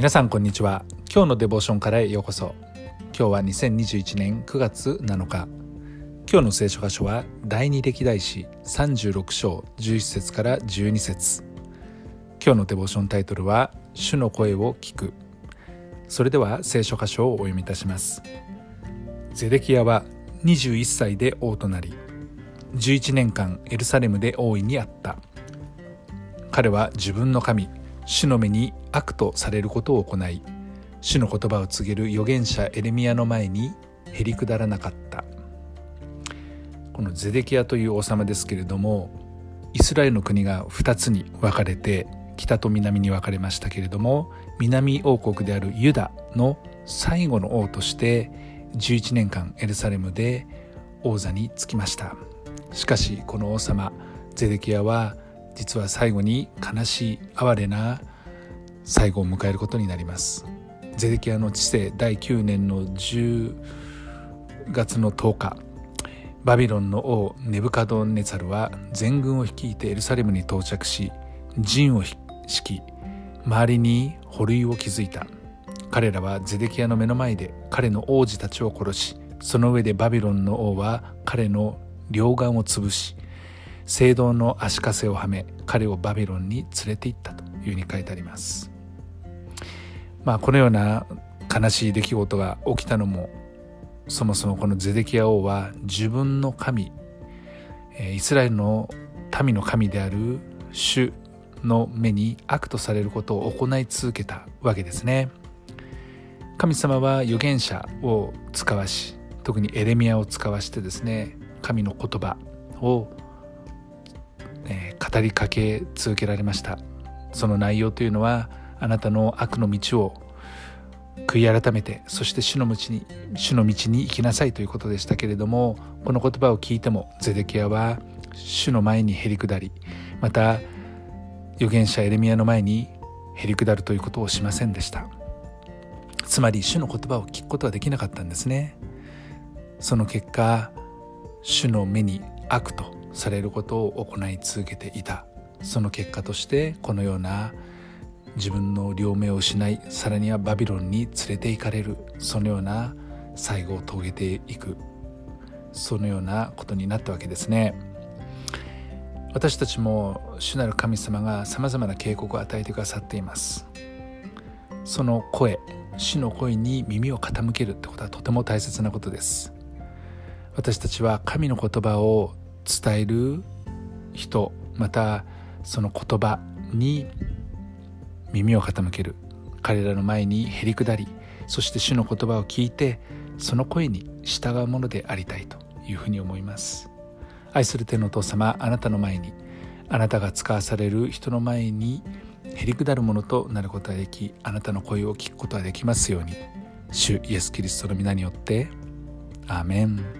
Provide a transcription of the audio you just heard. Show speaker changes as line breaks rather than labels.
皆さんこんにちは。今日のデボーションからへようこそ。今日は2021年9月7日。今日の聖書箇所は第二歴代史36章11節から12節。今日のデボーションタイトルは主の声を聞く。それでは聖書箇所をお読みいたします。ゼデキヤは21歳で王となり11年間エルサレムで王位にあった。彼は自分の神主の目に悪とされることを行い主の言葉を告げる預言者エレミアの前にへりくだらなかった。このゼデキアという王様ですけれどもイスラエルの国が2つに分かれて北と南に分かれましたけれども南王国であるユダの最後の王として11年間エルサレムで王座につきました。しかしこの王様ゼデキアは実は最後に悲しい哀れな最後を迎えることになります。ゼデキアの治世第9年の10月の10日バビロンの王ネブカドンネザルは全軍を率いてエルサレムに到着し陣を敷き周りに保塁を築いた。彼らはゼデキアの目の前で彼の王子たちを殺しその上でバビロンの王は彼の両眼を潰し聖堂の足かせをはめ彼をバビロンに連れて行ったというふうに書いてあります。まあこのような悲しい出来事が起きたのもそもそもこのゼデキア王は自分の神イスラエルの民の神である主の目に悪とされることを行い続けたわけですね。神様は預言者を使わし特にエレミアを使わしてですね神の言葉を、語りかけ続けられました。その内容というのはあなたの悪の道を悔い改めてそして主の道に主の道に行きなさいということでしたけれどもこの言葉を聞いてもゼデキアは主の前にへりくだりまた預言者エレミアの前にへりくだるということをしませんでした。つまり主の言葉を聞くことはできなかったんですね。その結果主の目に悪とされることを行い続けていた。その結果としてこのような自分の両目を失いさらにはバビロンに連れて行かれる。そのような最後を遂げていく。そのようなことになったわけですね。私たちも主なる神様がさまざまな警告を与えてくださっています。その声主の声に耳を傾けるってことはとても大切なことです。私たちは神の言葉を伝える人またその言葉に耳を傾ける。彼らの前にへりくだりそして主の言葉を聞いてその声に従うものでありたいというふうに思います。愛する天のお父様あなたの前にあなたが使わされる人の前にへりくだるものとなることができあなたの声を聞くことができますように。主イエス・キリストの皆によってアーメン。